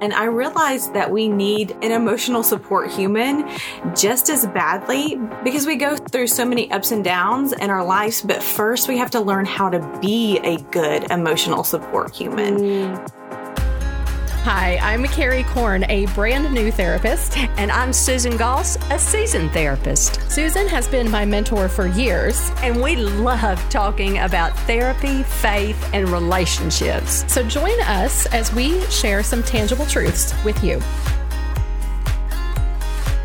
And I realized that we need an emotional support human just as badly because we go through so many ups and downs in our lives. But first, we have to learn how to be a good emotional support human. Mm. Hi, I'm Carrie Korn, a brand new therapist. And I'm Susan Goss, a seasoned therapist. Susan has been my mentor for years. And we love talking about therapy, faith, and relationships. So join us as we share some tangible truths with you.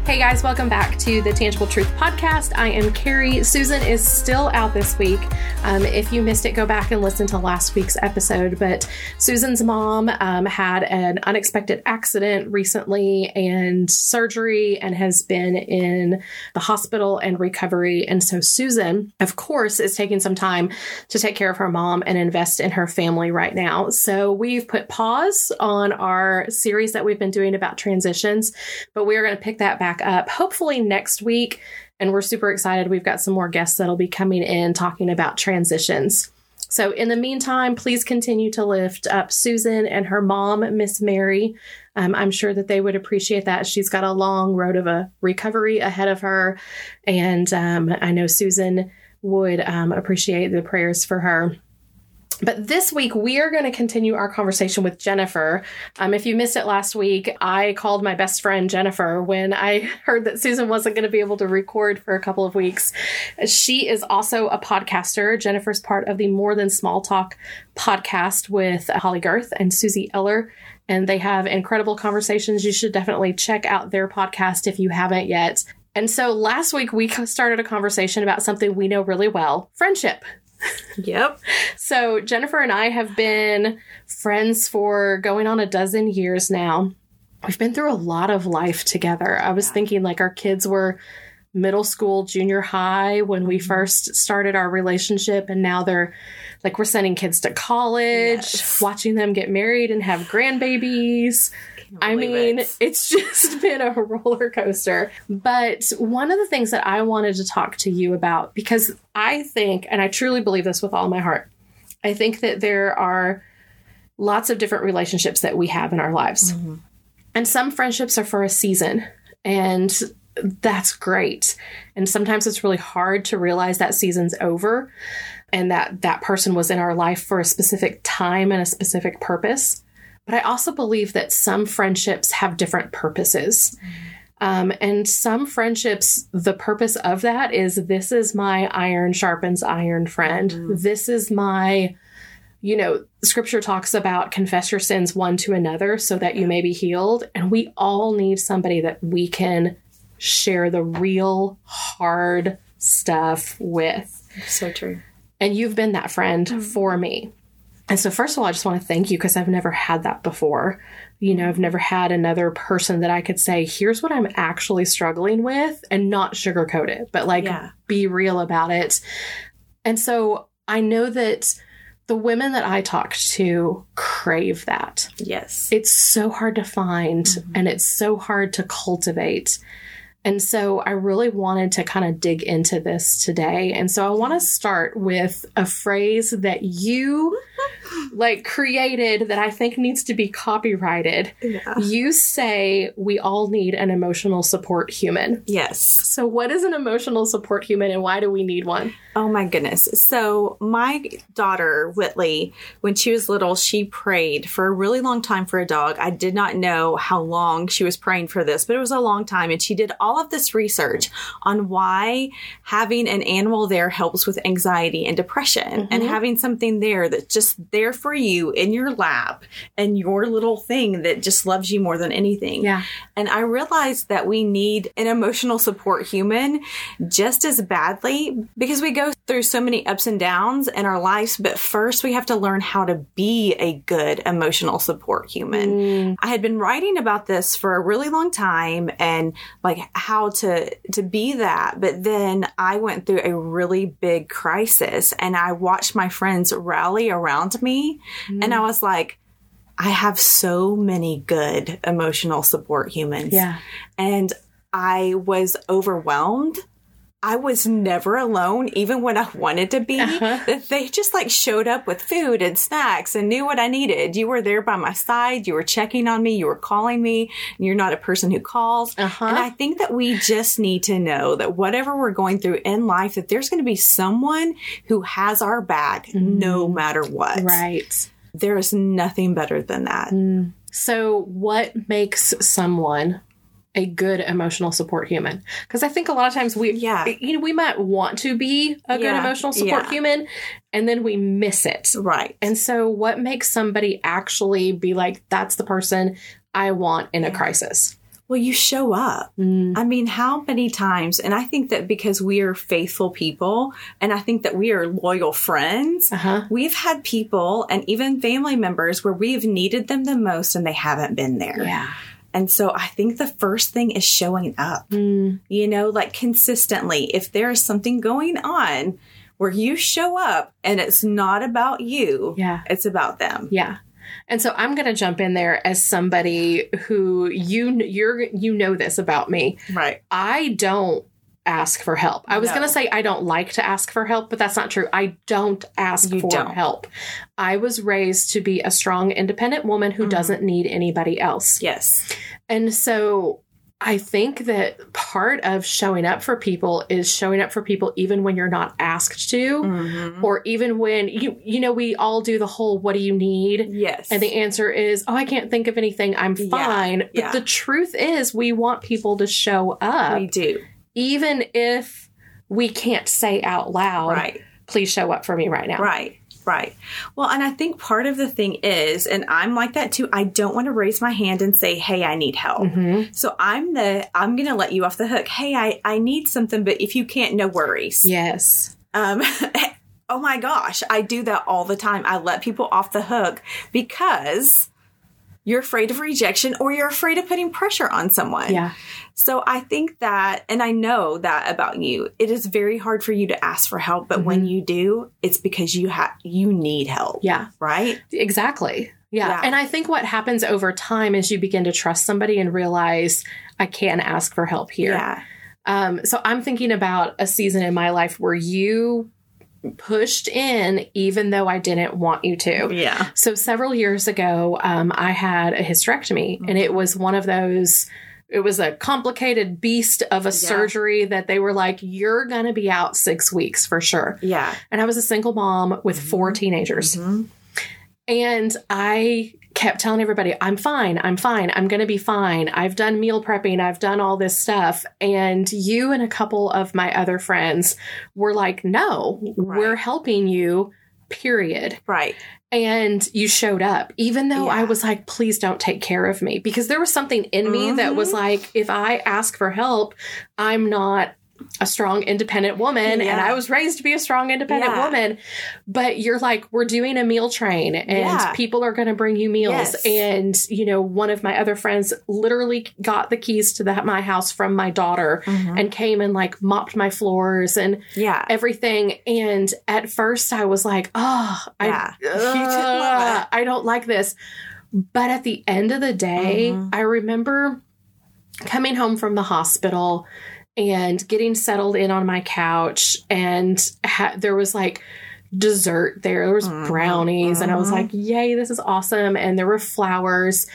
Hey guys, welcome back to the Tangible Truth Podcast. I am Carrie. Susan is still out this week. Um, if you missed it, go back and listen to last week's episode. But Susan's mom um, had an unexpected accident recently and surgery and has been in the hospital and recovery. And so Susan, of course, is taking some time to take care of her mom and invest in her family right now. So we've put pause on our series that we've been doing about transitions, but we are going to pick that back up hopefully next week. And we're super excited. We've got some more guests that'll be coming in talking about transitions. So, in the meantime, please continue to lift up Susan and her mom, Miss Mary. Um, I'm sure that they would appreciate that. She's got a long road of a recovery ahead of her. And um, I know Susan would um, appreciate the prayers for her. But this week, we are going to continue our conversation with Jennifer. Um, if you missed it last week, I called my best friend Jennifer when I heard that Susan wasn't going to be able to record for a couple of weeks. She is also a podcaster. Jennifer's part of the More Than Small Talk podcast with Holly Gerth and Suzie Eller. And they have incredible conversations. You should definitely check out their podcast if you haven't yet. And so last week, we started a conversation about something we know really well friendship. Yep. so Jennifer and I have been friends for going on a dozen years now. We've been through a lot of life together. I was thinking like our kids were middle school, junior high when we mm-hmm. first started our relationship and now they're like we're sending kids to college, yes. watching them get married and have grandbabies. I mean, it. it's just been a roller coaster. But one of the things that I wanted to talk to you about, because I think, and I truly believe this with all my heart, I think that there are lots of different relationships that we have in our lives. Mm-hmm. And some friendships are for a season. And that's great. And sometimes it's really hard to realize that season's over and that that person was in our life for a specific time and a specific purpose. But I also believe that some friendships have different purposes. Um, and some friendships, the purpose of that is this is my iron sharpens iron friend. Mm-hmm. This is my, you know, scripture talks about confess your sins one to another so that you may be healed. And we all need somebody that we can share the real hard stuff with. So true. And you've been that friend mm-hmm. for me. And so, first of all, I just want to thank you because I've never had that before. You know, I've never had another person that I could say, here's what I'm actually struggling with and not sugarcoat it, but like yeah. be real about it. And so, I know that the women that I talk to crave that. Yes. It's so hard to find mm-hmm. and it's so hard to cultivate. And so I really wanted to kind of dig into this today. And so I want to start with a phrase that you like created that I think needs to be copyrighted. Yeah. You say we all need an emotional support human. Yes. So what is an emotional support human and why do we need one? Oh my goodness. So, my daughter, Whitley, when she was little, she prayed for a really long time for a dog. I did not know how long she was praying for this, but it was a long time. And she did all of this research on why having an animal there helps with anxiety and depression mm-hmm. and having something there that's just there for you in your lap and your little thing that just loves you more than anything. Yeah. And I realized that we need an emotional support human just as badly because we go through so many ups and downs in our lives, but first we have to learn how to be a good emotional support human. Mm. I had been writing about this for a really long time and like how to to be that, but then I went through a really big crisis and I watched my friends rally around me mm. and I was like I have so many good emotional support humans. Yeah. And I was overwhelmed I was never alone, even when I wanted to be. Uh-huh. They just like showed up with food and snacks and knew what I needed. You were there by my side. You were checking on me. You were calling me. You're not a person who calls. Uh-huh. And I think that we just need to know that whatever we're going through in life, that there's going to be someone who has our back no matter what. Mm-hmm. Right. There is nothing better than that. So, what makes someone a good emotional support human? Because I think a lot of times we, Yeah. you know, we might want to be a good Yeah. emotional support Yeah. human, and then we miss it. Right. And so, what makes somebody actually be like, "That's the person I want in a crisis"? Well, you show up. I mean, how many times? And I think that because we are faithful people and I think that we are loyal friends, Uh huh. we've had people and even family members where we've needed them the most and they haven't been there. Yeah. And so I think the first thing is showing up, hmm. you know, like consistently. If there is something going on where you show up and it's not about you, Yeah. it's about them. Yeah. And so I'm going to jump in there as somebody who you you're you know this about me. Right. I don't ask for help. I was No. going to say I don't like to ask for help, but that's not true. I don't ask You for don't. help. I was raised to be a strong independent woman Mm-hmm. who doesn't need anybody else. Yes. And so I think that part of showing up for people is showing up for people even when you're not asked to Mhm. or even when you you know we all do the whole what do you need? Yes. And the answer is, oh, I can't think of anything. I'm Yeah, fine. But yeah. the truth is, we want people to show up, we do. Even if we can't say out loud, Right. please show up for me right now. Right. Right. Well, and I think part of the thing is, and I'm like that too, I don't want to raise my hand and say, Hey, I need help. Mhm. So I'm the, I'm going to let you off the hook. Hey, I, I need something, but if you can't, no worries. Yes. Um, oh my gosh, I do that all the time. I let people off the hook because you're afraid of rejection or you're afraid of putting pressure on someone. Yeah. So I think that, and I know that about you, it is very hard for you to ask for help, but when you do, it's because you have, you need help. Mm-hmm. Yeah. Right? Exactly. Yeah. Yeah. And I think what happens over time is you begin to trust somebody and realize I can ask for help here. Yeah. Um, so I'm thinking about a season in my life where you pushed in even though I didn't want you to. Yeah. So several years ago, um, I had a hysterectomy, and it was one of those. It was a complicated beast of a surgery that they were like, "You're going to be out six weeks for sure." Yeah. And I was a single mom with four teenagers, Mhm. and I kept telling everybody, "I'm fine. I'm fine. I'm going to be fine. I've done meal prepping. I've done all this stuff." And you and a couple of my other friends were like, "No, we're helping you." Period Right. and you showed up even though i was like please don't take care of me because there was something in me that was mm-hmm. like if i ask for help i'm not a strong independent woman and i was raised to be a strong independent Yeah. woman but you're like we're doing a meal train and Yeah. people are going to bring you meals Yes. and you know one of my other friends literally got the keys to the, my house from my daughter Mm-hmm. and came and like mopped my floors and Yeah. everything. And at first I was like, oh, Yeah. I, You didn't love Ugh, it. I don't like this. But at the end of the day, Mhm. I remember coming home from the hospital and getting settled in on my couch and ha- there was like dessert there there was Mhm. brownies and i was like yay this is awesome and there were flowers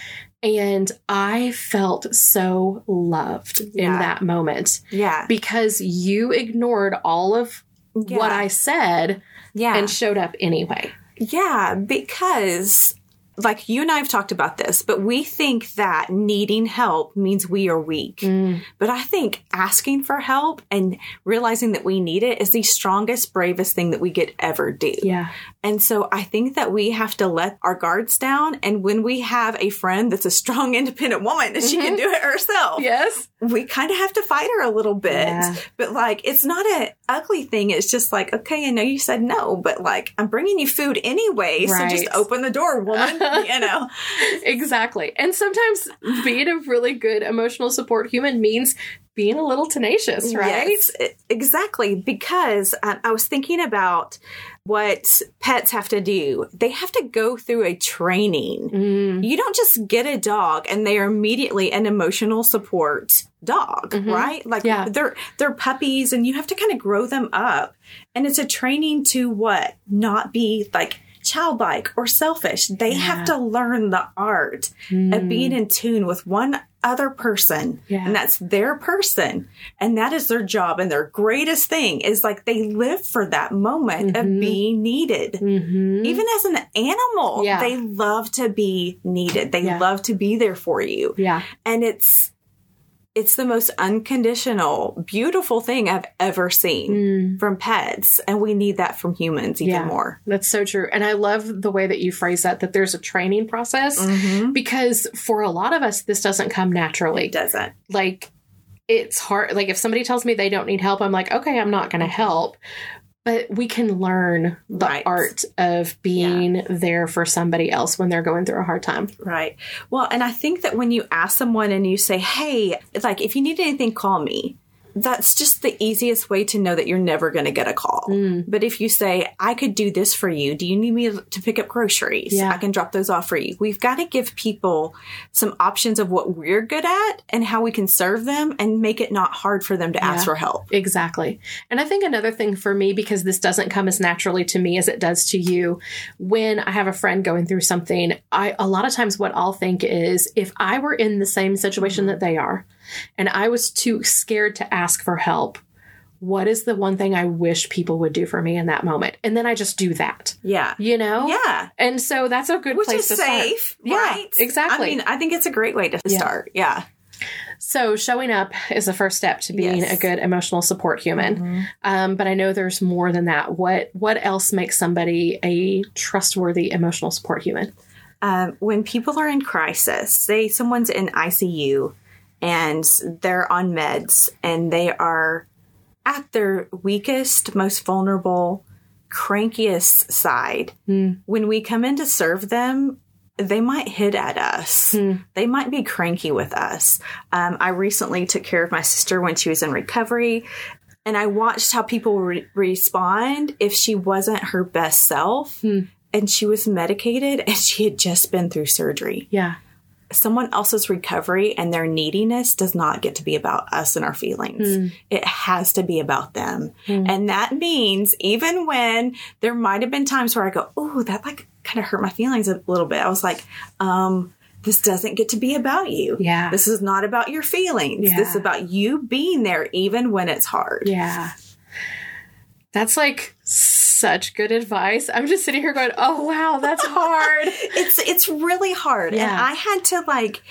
and i felt so loved in that moment Yeah. because you ignored all of Yeah. what I said yeah. and showed up anyway. Yeah, because like you and I have talked about this, but we think that needing help means we are weak. Mm. But I think asking for help and realizing that we need it is the strongest, bravest thing that we could ever do. Yeah. And so I think that we have to let our guards down. And when we have a friend that's a strong, independent woman and she can do it herself, Yes. We kind of have to fight her a little bit. Yeah. But like, it's not an ugly thing. It's just like, okay, I know you said no, but like, I'm bringing you food anyway. So just open the door, woman. you know? Exactly. And sometimes being a really good emotional support human means being a little tenacious, right? Yes, exactly. Because um, I was thinking about what pets have to do. They have to go through a training. Mm. You don't just get a dog and they are immediately an emotional support dog, right? Like Mm-hmm. Yeah. they're they're puppies and you have to kind of grow them up. And it's a training to what? Not be like childlike or selfish. They have to learn the art of being in tune with one other person. Yeah. And that's their person. And that is their job. And their greatest thing is like they live for that moment of being needed. Mm-hmm. Even as an animal, Yeah. they love to be needed. They Yeah. love to be there for you. Yeah. And it's it's the most unconditional, beautiful thing I've ever seen from pets. And we need that from humans even Mm. Yeah. more. That's so true. And I love the way that you phrase that, that there's a training process because for a lot of us, this doesn't come naturally. It doesn't. Like, it's hard. Like, if somebody tells me they don't need help, I'm like, okay, I'm not going to help. But we can learn the Right. art of being there for somebody else when they're going through a hard time. Right. Well, and I think that when you ask someone and you say, hey, like, if you need anything, call me. That's just the easiest way to know that you're never going to get a call. Mm. But if you say, I could do this for you, do you need me to pick up groceries? Yeah. I can drop those off for you. We've got to give people some options of what we're good at and how we can serve them and make it not hard for them to ask for help. Exactly. And I think another thing for me, because this doesn't come as naturally to me as it does to you, when I have a friend going through something, I a lot of times what I'll think is if I were in the same situation that they are and I was too scared to ask for help, what is the one thing I wish people would do for me in that moment? And then I just do that. Yeah. You know? Yeah. And so that's a good Which place is to start. safe, Yeah, right? exactly. I mean, I think it's a great way to Yeah. start. Yeah. So showing up is the first step to being Yes. Mm-hmm. a good emotional support human. Um, but I know there's more than that. What what else makes somebody a trustworthy emotional support human? um, when people are in crisis, say someone's in ICU and they're on meds and they are at their weakest, most vulnerable, crankiest side, hmm. when we come in to serve them, they might hit at us. Hmm. They might be cranky with us. Um, I recently took care of my sister when she was in recovery, and I watched how people re- respond if she wasn't her best self hmm. and she was medicated and she had just been through surgery. Yeah. Someone else's recovery and their neediness does not get to be about us and our feelings. It has to be about them. And that means even when there might have been times where I go, oh, that like kind of hurt my feelings a little bit. I was like, um, this doesn't get to be about you. Yeah. This is not about your feelings. This is about you being there even when it's hard. Yeah. That's like such good advice. I'm just sitting here going, "Oh wow, that's hard." it's it's really hard and i had to like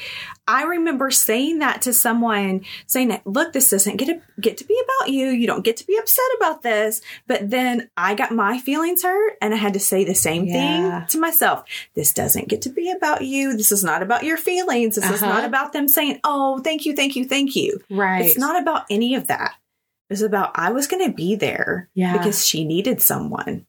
i remember saying that to someone saying that look this doesn't get to get to be about you you don't get to be upset about this but then i got my feelings hurt and i had to say the same Yeah. thing to myself this doesn't get to be about you this is not about your feelings this is Uh-huh. not about them saying oh thank you thank you thank you right. it's not about any of that it's about i was going to be there Yeah. because she needed someone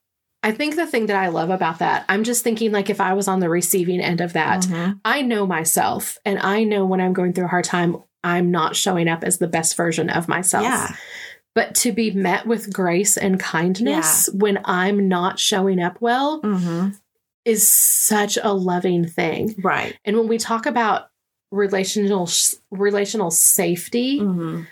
I think the thing that I love about that, I'm just thinking like if I was on the receiving end of that, Mhm. I know myself and I know when I'm going through a hard time, I'm not showing up as the best version of myself. yeah But to be met with grace and kindness when I'm not showing up well hmm is such a loving thing. right And when we talk about relational relational safety, hmm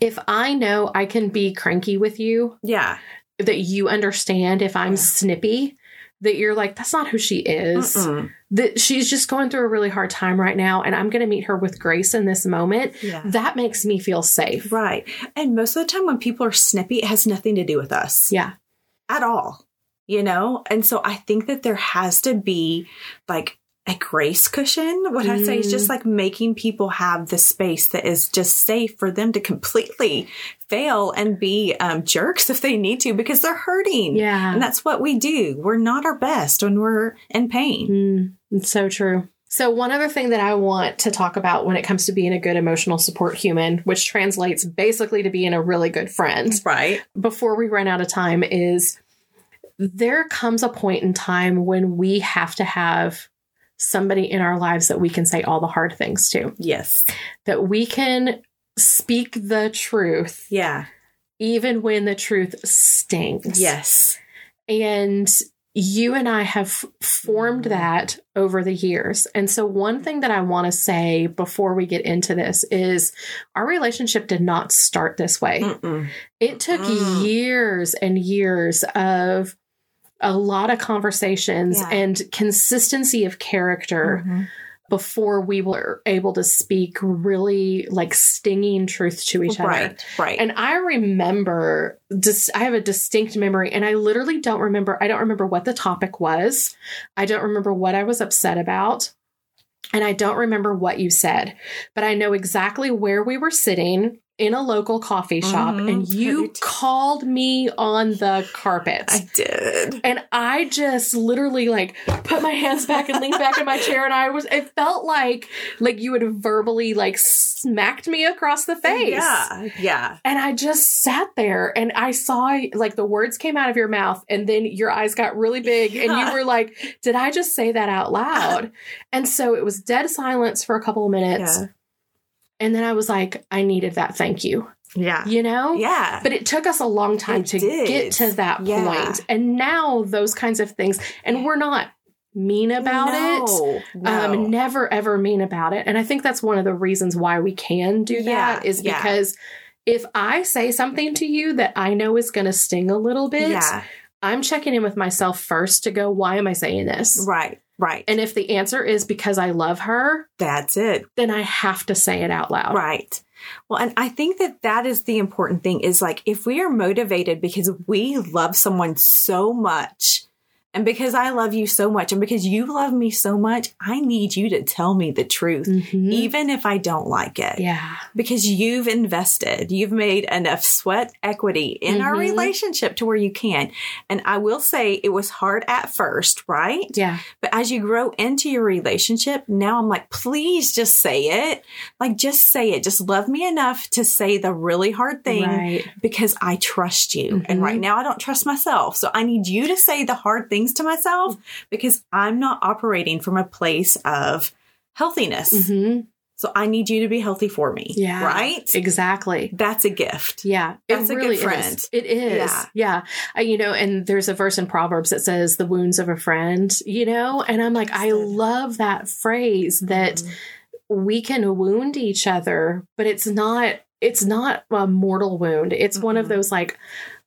if I know I can be cranky with you, yeah that you understand if I'm Yeah. snippy, that you're like that's not who she is. Mm-mm. That she's just going through a really hard time right now and I'm going to meet her with grace in this moment. Yeah. That makes me feel safe. Right. And most of the time when people are snippy, it has nothing to do with us Yeah. at all, you know? And so I think that there has to be like a grace cushion. What I say is just like making people have the space that is just safe for them to completely fail and be um, jerks if they need to because they're hurting. Yeah. And that's what we do. We're not our best when we're in pain. Mm, it's so true. So, one other thing that I want to talk about when it comes to being a good emotional support human, which translates basically to being a really good friend, Right. before we run out of time, is there comes a point in time when we have to have somebody in our lives that we can say all the hard things to, Yes. that we can speak the truth, Yeah. even when the truth stinks. Yes. And you and I have formed that over the years. And so, one thing that I want to say before we get into this is our relationship did not start this way. Mm-mm. It took Mm. years and years of a lot of conversations Yeah. and consistency of character Mhm. before we were able to speak really like stinging truth to each other. Right. Right. And I remember, dis- I have a distinct memory, and I literally don't remember. I don't remember what the topic was. I don't remember what I was upset about. And I don't remember what you said, but I know exactly where we were sitting in a local coffee shop, Mhm. and you Right. called me on the carpet. I did. and I just literally like put my hands back and leaned back in my chair, and I was. It felt like like you had verbally like smacked me across the face. Yeah. Yeah. And I just sat there and I saw like the words came out of your mouth and then your eyes got really big and you were like, Did I just say that out loud? and so it was dead silence for a couple of minutes. Yeah. And then I was like, I needed that thank you, Yeah. you know? Yeah. But it took us a long time It to did. get to that Yeah. point. And now those kinds of things, and we're not mean about it. no, No. Um, never ever mean about it. And I think that's one of the reasons why we can do that Yeah, is yeah. because if I say something to you that I know is going to sting a little bit, yeah. I'm checking in with myself first to go, why am I saying this? Right. Right. And if the answer is because I love her, that's it. then I have to say it out loud. Right. Well, and I think that that is the important thing is like if we are motivated because we love someone so much and because I love you so much and because you love me so much, I need you to tell me the truth, Mhm. even if I don't like it. Yeah. Because you've invested, you've made enough sweat equity in our Mhm. relationship to where you can. And I will say it was hard at first, right? Yeah. But as you grow into your relationship, now I'm like, please just say it. Like, just say it. Just love me enough to say the really hard thing Right. because I trust you. And Mhm. right now I don't trust myself. So I need you to say the hard things to myself because I'm not operating from a place of healthiness. hmm So I need you to be healthy for me. Yeah. Right? Exactly. That's a gift. Yeah, That's a good friend. Is. It is. Yeah. Yeah. I, you know, and there's a verse in Proverbs that says the wounds of a friend, you know, and I'm like, I love that phrase that Mm-hmm. we can wound each other, but it's not, it's not a mortal wound. It's one of Mhm. those like,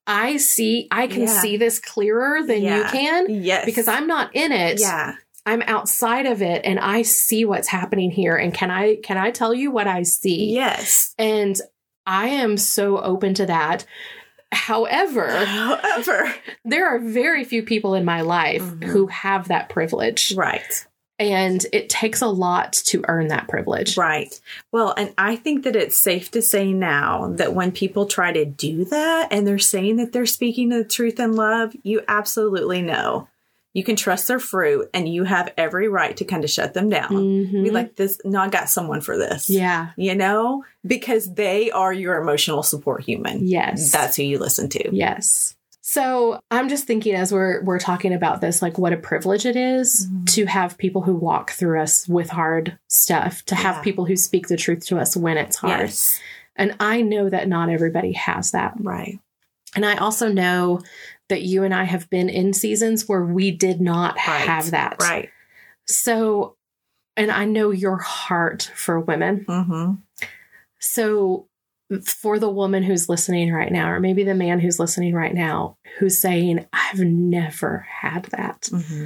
I see, I can Yeah. see this clearer than you can Yes. because I'm not in it. Yeah. I'm outside of it and I see what's happening here. And can I, can I tell you what I see? Yes. And I am so open to that. However, However, there are very few people in my life Mhm. who have that privilege. right. And it takes a lot to earn that privilege. Right. Well, and I think that it's safe to say now that when people try to do that and they're saying that they're speaking the truth in love, you absolutely know. You can trust their fruit and you have every right to kind of shut them down. Mhm. Be like, this, no, I got someone for this. yeah. You know, because they are your emotional support human. Yes. That's who you listen to. Yes. So I'm just thinking as we're we're talking about this, like what a privilege it is Mhm. to have people who walk through us with hard stuff, to have Yeah. people who speak the truth to us when it's hard. Yes. And I know that not everybody has that. Right. And I also know that you and I have been in seasons where we did not Right. have that. Right. So, and I know your heart for women. Mm-hmm. So, for the woman who's listening right now, or maybe the man who's listening right now, who's saying, I've never had that. Mm-hmm.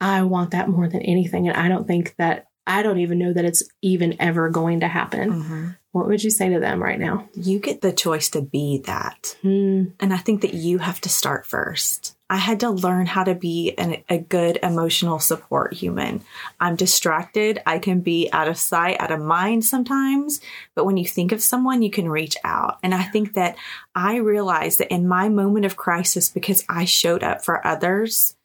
I want that more than anything. And I don't think that, I don't even know that it's even ever going to happen. Mm-hmm. What would you say to them right now? You get the choice to be that. Hmm. And I think that you have to start first. I had to learn how to be an, a good emotional support human. I'm distracted. I can be out of sight, out of mind sometimes. But when you think of someone, you can reach out. And I think that I realized that in my moment of crisis, because I showed up for others,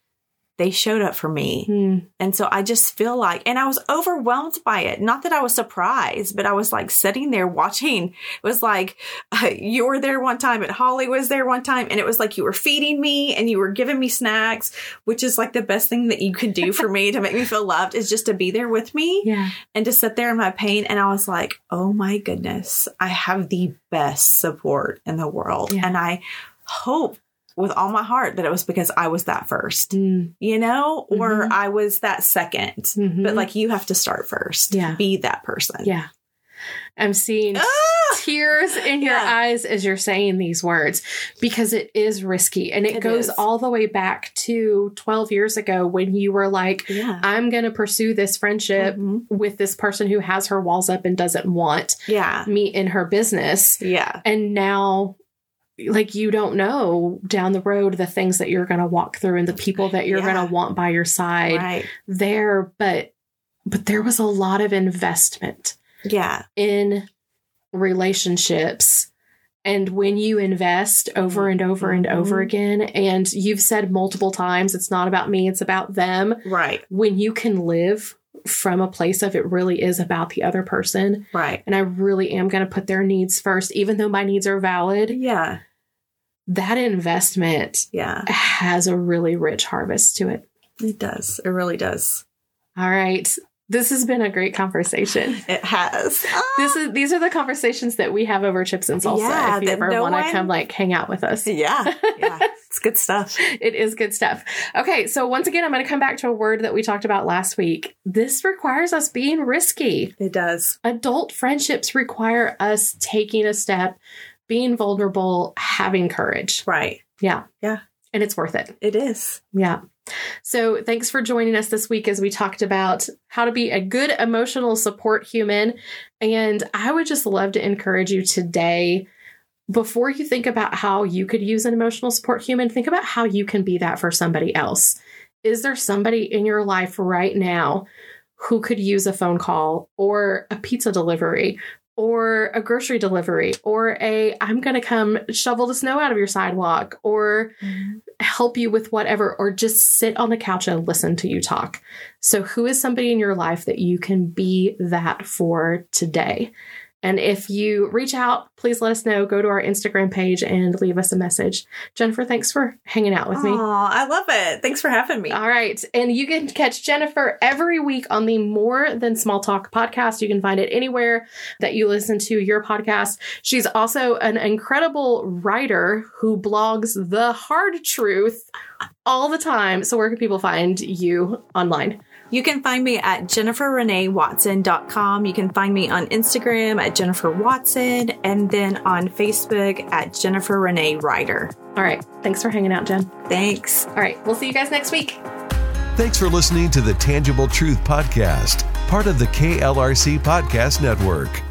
they showed up for me. Mm. And so I just feel like, and I was overwhelmed by it. Not that I was surprised, but I was like sitting there watching. It was like uh, you were there one time, and Holly was there one time, and it was like you were feeding me and you were giving me snacks, which is like the best thing that you could do for me to make me feel loved is just to be there with me Yeah. and to sit there in my pain. And I was like, oh my goodness, I have the best support in the world. Yeah. And I hope with all my heart that it was because I was that first, Mm. you know, or Mhm. I was that 2nd Mhm. But like you have to start first. Yeah. Be that person. Yeah. I'm seeing Ah! tears in your Yeah. eyes as you're saying these words because it is risky and it, It goes is. all the way back to 12 years ago when you were like Yeah. I'm going to pursue this friendship Mhm. with this person who has her walls up and doesn't want Yeah. me in her business Yeah. and now like you don't know down the road the things that you're going to walk through and the people that you're Yeah. going to want by your side Right. there but but there was a lot of investment Yeah. in relationships and when you invest over and over and over Mhm. again and you've said multiple times it's not about me it's about them Right. when you can live from a place of it really is about the other person Right. and i really am going to put their needs first even though my needs are valid Yeah. That investment Yeah. has a really rich harvest to it It does. It really does. all right this has been a great conversation It has. Ah. this is these are the conversations that we have over chips and salsa Yeah, if you ever no want to one- come like hang out with us yeah. Yeah. It's good stuff. it is good stuff okay so once again i'm going to come back to a word that we talked about last week this requires us being risky It does. adult friendships require us taking a step being vulnerable having courage Right. yeah Yeah. and it's worth it It is. yeah so thanks for joining us this week as we talked about how to be a good emotional support human and i would just love to encourage you today before you think about how you could use an emotional support human think about how you can be that for somebody else is there somebody in your life right now who could use a phone call or a pizza delivery or a grocery delivery or a I'm going to come shovel the snow out of your sidewalk or mm-hmm. help you with whatever or just sit on the couch and listen to you talk. So who is somebody in your life that you can be that for today? And if you reach out, please let us know. Go to our Instagram page and leave us a message. Jennifer, thanks for hanging out with me. Oh, I love it. Thanks for having me. All right. And you can catch Jennifer every week on the More Than Small Talk podcast. You can find it anywhere that you listen to your podcast. She's also an incredible writer who blogs the hard truth all the time. So, where can people find you online? You can find me at jenniferreneewatson.com. You can find me on Instagram at Jennifer Watson and then on Facebook at Jennifer Renee Ryder. All right. Thanks for hanging out, Jen. Thanks. All right. We'll see you guys next week. Thanks for listening to the Tangible Truth Podcast, part of the KLRC Podcast Network.